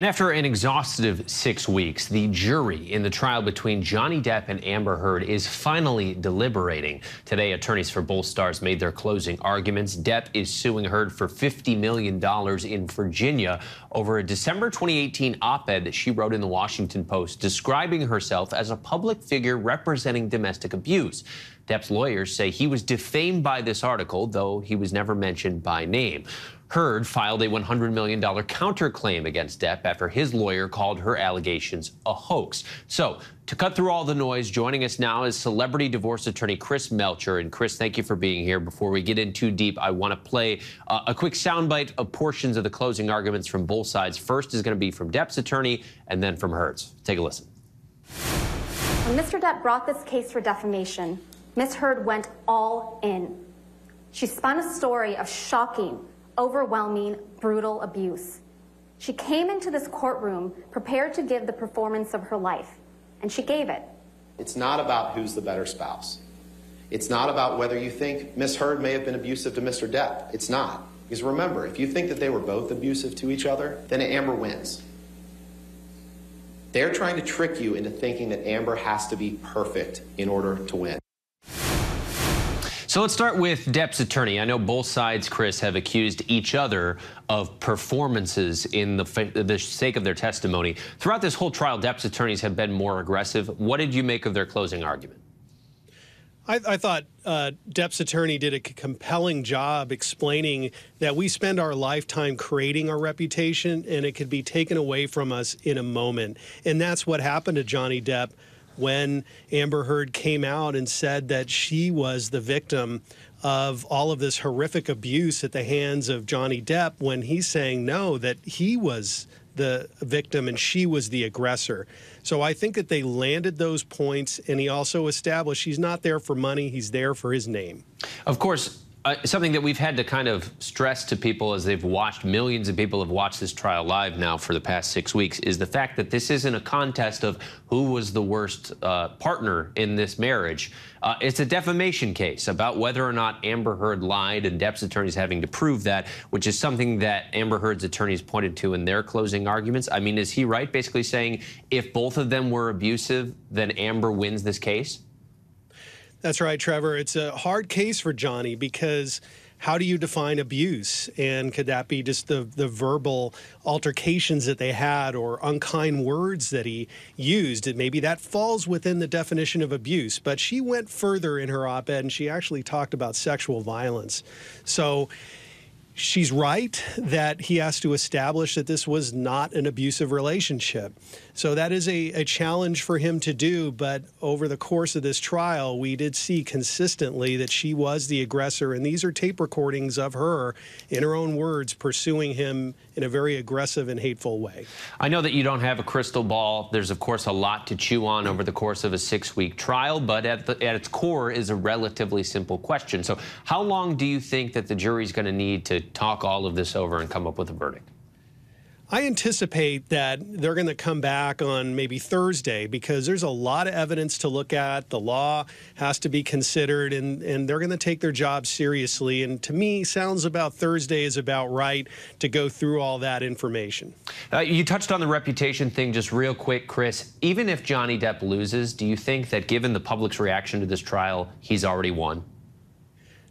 After an exhaustive six weeks, the jury in the trial between Johnny Depp and Amber Heard is finally deliberating. Today, attorneys for both stars made their closing arguments. Depp is suing Heard for $50 million in Virginia over a December 2018 op-ed that she wrote in the Washington Post describing herself as a public figure representing domestic abuse. Depp's lawyers say he was defamed by this article, though he was never mentioned by name. Heard filed a $100 million counterclaim against Depp after his lawyer called her allegations a hoax. So, to cut through all the noise, joining us now is celebrity divorce attorney Chris Melcher. And Chris, thank you for being here. Before we get in too deep, I want to play uh, a quick soundbite of portions of the closing arguments from both sides. First is going to be from Depp's attorney, and then from Heard's. Take a listen. When Mr. Depp brought this case for defamation, Ms. Heard went all in. She spun a story of shocking, overwhelming, brutal abuse. She came into this courtroom prepared to give the performance of her life, and she gave it. It's not about who's the better spouse. It's not about whether you think Miss Heard may have been abusive to Mr. Depp. It's not. Because remember, if you think that they were both abusive to each other, then Amber wins. They're trying to trick you into thinking that Amber has to be perfect in order to win. So let's start with Depp's attorney. I know both sides, Chris, have accused each other of performances in the, the sake of their testimony. Throughout this whole trial, Depp's attorneys have been more aggressive. What did you make of their closing argument? I, I, thought uh, Depp's attorney did a compelling job explaining that we spend our lifetime creating our reputation and it could be taken away from us in a moment. And that's what happened to Johnny Depp when Amber Heard came out and said that she was the victim of all of this horrific abuse at the hands of Johnny Depp when he's saying no, that he was the victim and she was the aggressor. So I think that they landed those points, and he also established he's not there for money, he's there for his name. Of course, uh, something that we've had to kind of stress to people as they've watched, millions of people have watched this trial live now for the past six weeks, is the fact that this isn't a contest of who was the worst uh, partner in this marriage. Uh, it's a defamation case about whether or not Amber Heard lied and Depp's attorneys having to prove that, which is something that Amber Heard's attorneys pointed to in their closing arguments. I mean, is he right basically saying if both of them were abusive, then Amber wins this case? That's right, Trevor. It's a hard case for Johnny because how do you define abuse? And could that be just the, the verbal altercations that they had or unkind words that he used? And maybe that falls within the definition of abuse. But she went further in her op ed and she actually talked about sexual violence. So she's right that he has to establish that this was not an abusive relationship. So that is a, a, challenge for him to do. But over the course of this trial, we did see consistently that she was the aggressor. And these are tape recordings of her, in her own words, pursuing him in a very aggressive and hateful way. I know that you don't have a crystal ball. There's, of course, a lot to chew on over the course of a six week trial. But at, the, at its core is a relatively simple question. So, how long do you think that the jury's going to need to talk all of this over and come up with a verdict? I anticipate that they're going to come back on maybe Thursday because there's a lot of evidence to look at. The law has to be considered, and, and they're going to take their job seriously. And to me, sounds about Thursday is about right to go through all that information. Uh, you touched on the reputation thing just real quick, Chris. Even if Johnny Depp loses, do you think that given the public's reaction to this trial, he's already won?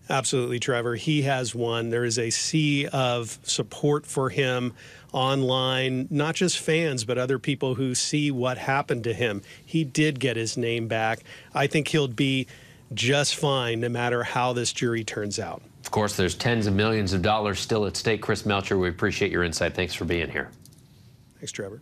Absolutely, Trevor. He has won. There is a sea of support for him online, not just fans, but other people who see what happened to him. He did get his name back. I think he'll be just fine no matter how this jury turns out. Of course, there's tens of millions of dollars still at stake. Chris Melcher, we appreciate your insight. Thanks for being here. Thanks, Trevor.